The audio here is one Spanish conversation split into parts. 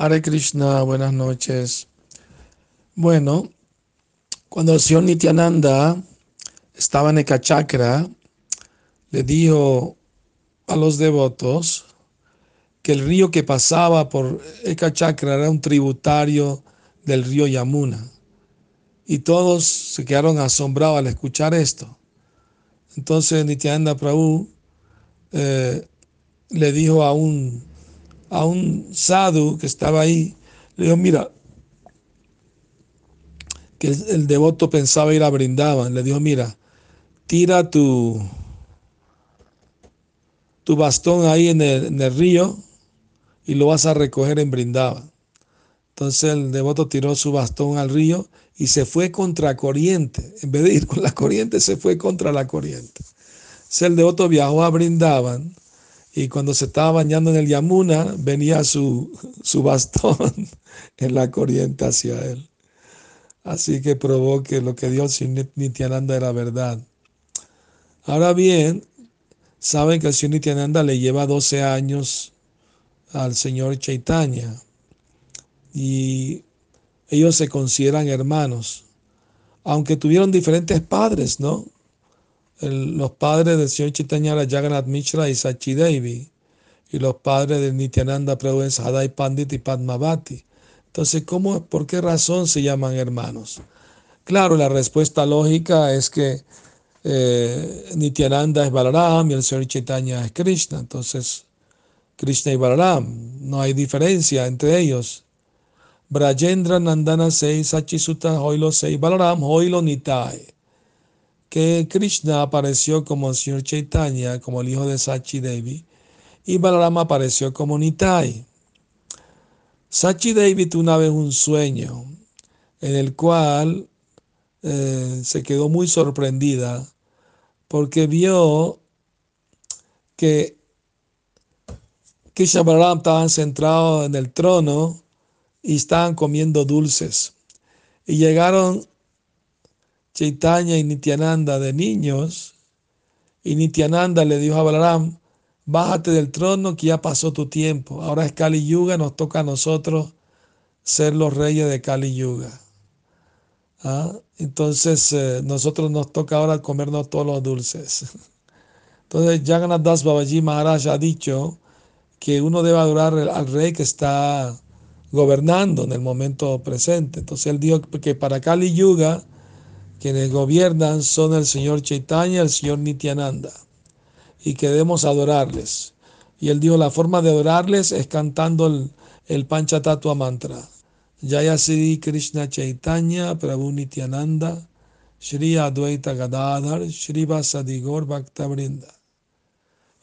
Hare Krishna, buenas noches. Bueno, cuando el señor Nityananda estaba en Ekachakra, le dijo a los devotos que el río que pasaba por Ekachakra era un tributario del río Yamuna. Y todos se quedaron asombrados al escuchar esto. Entonces Nityananda Prabhu eh, le dijo a un, a un sadhu que estaba ahí, le dijo, mira, que el, devoto pensaba ir a Brindaban, le dijo, mira, tira tu, tu bastón ahí en el, en el río y lo vas a recoger en Brindaban. Entonces el devoto tiró su bastón al río y se fue contra corriente. En vez de ir con la corriente, se fue contra la corriente. Entonces el devoto viajó a Brindaban y cuando se estaba bañando en el Yamuna, venía su, su bastón en la corriente hacia él. Así que probó que lo que dio el Nityananda era verdad. Ahora bien, saben que el Señor le lleva 12 años al Señor Chaitanya y ellos se consideran hermanos, aunque tuvieron diferentes padres, ¿no? Los padres del señor Chaitanya Jagannath Mishra y Sachi Devi, y los padres de Nityananda Prabhu es Hadai Pandit y Padmavati. Entonces, ¿cómo, ¿por qué razón se llaman hermanos? Claro, la respuesta lógica es que eh, Nityananda es Balaram y el señor Chaitanya es Krishna. Entonces, Krishna y Balaram, no hay diferencia entre ellos. Brajendra Nandana Sei Sachisuta Hoilo Sei Balaram Hoilo Nitai. Que Krishna apareció como el señor Chaitanya, como el hijo de Sachi Devi, y Balaram apareció como Nitai. Sachi Devi tuvo una vez un sueño en el cual eh, se quedó muy sorprendida porque vio que Krishna Balaram estaban centrados en el trono y estaban comiendo dulces. Y llegaron Chaitanya y Nityananda de niños, y Nityananda le dijo a Balaram, bájate del trono que ya pasó tu tiempo, ahora es Kali Yuga, nos toca a nosotros ser los reyes de Kali Yuga. ¿Ah? Entonces, eh, nosotros nos toca ahora comernos todos los dulces. Entonces, Jagannath Das Babaji Maharaj ha dicho que uno debe adorar al rey que está gobernando en el momento presente. Entonces él dijo que para Kali Yuga, quienes gobiernan son el señor Chaitanya y el señor Nityananda, y que debemos adorarles. Y él dijo, la forma de adorarles es cantando el, el Panchatattva mantra. Jaya Sri Krishna Chaitanya Prabhu Nityananda Shri Advaita Gadadhar Shri Vasadigor Bhakta Brinda.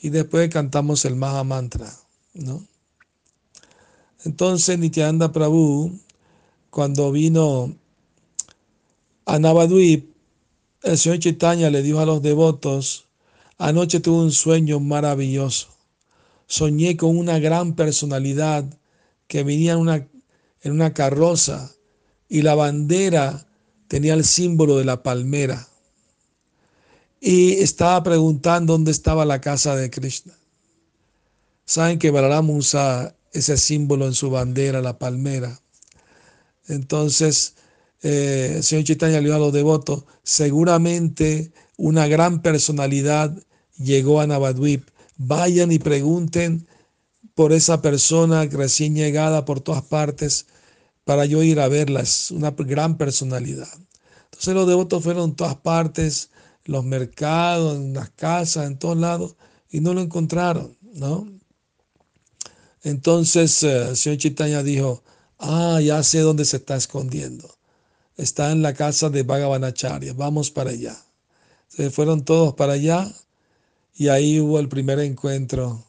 Y después cantamos el Maha Mantra, ¿no? Entonces Nityananda Prabhu, cuando vino a Navadvip, el señor Chaitanya le dijo a los devotos, anoche tuve un sueño maravilloso. Soñé con una gran personalidad que venía en una, en una carroza y la bandera tenía el símbolo de la palmera. Y estaba preguntando dónde estaba la casa de Krishna. Saben que Balaram usa ese símbolo en su bandera, la palmera. Entonces, eh, señor Chaitanya le dijo a los devotos, seguramente una gran personalidad llegó a Navadvip. Vayan y pregunten por esa persona recién llegada por todas partes para yo ir a verla. Es una gran personalidad. Entonces los devotos fueron en todas partes, los mercados, en las casas, en todos lados, y no lo encontraron, ¿no? Entonces eh, el señor Chaitanya dijo, ah, ya sé dónde se está escondiendo. Está en la casa de Bhagavanacharya, vamos para allá. Se fueron todos para allá y ahí hubo el primer encuentro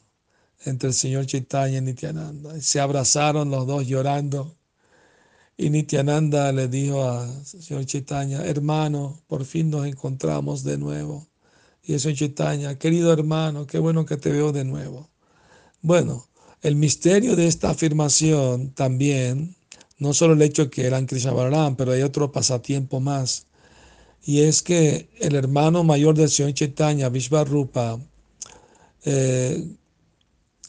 entre el señor Chaitanya y Nityananda. Se abrazaron los dos llorando y Nityananda le dijo al señor Chaitanya, hermano, por fin nos encontramos de nuevo. Y el señor Chaitanya, querido hermano, qué bueno que te veo de nuevo. Bueno, el misterio de esta afirmación también, no solo el hecho de que eran Krishna pero hay otro pasatiempo más, y es que el hermano mayor del señor Chaitanya, Vishvarupa, eh,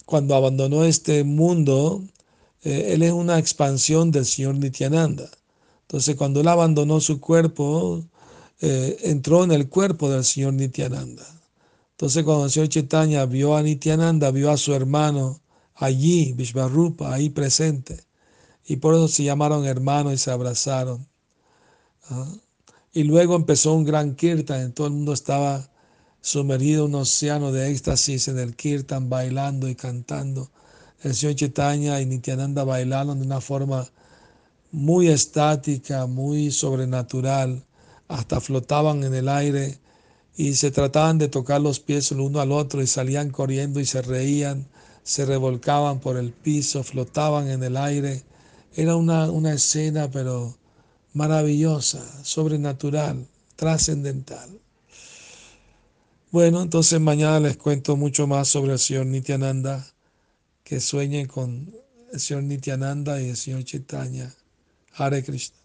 cuando abandonó este mundo eh, él es una expansión del señor Nityananda. Entonces, cuando él abandonó su cuerpo, eh, entró en el cuerpo del señor Nityananda. Entonces, cuando el señor Chaitanya vio a Nityananda, vio a su hermano allí, Vishvarupa, ahí presente. Y por eso se llamaron hermanos y se abrazaron. ¿Ah? Y luego empezó un gran kirtan, todo el mundo estaba sumergido en un océano de éxtasis en el kirtan, bailando y cantando. El señor Chaitanya y Nityananda bailaron de una forma muy estática, muy sobrenatural, hasta flotaban en el aire y se trataban de tocar los pies el uno al otro y salían corriendo y se reían, se revolcaban por el piso, flotaban en el aire. Era una, una escena pero maravillosa, sobrenatural, trascendental. Bueno, entonces mañana les cuento mucho más sobre el señor Nityananda, que sueñen con el señor Nityananda y el señor Chaitanya. Hare Krishna.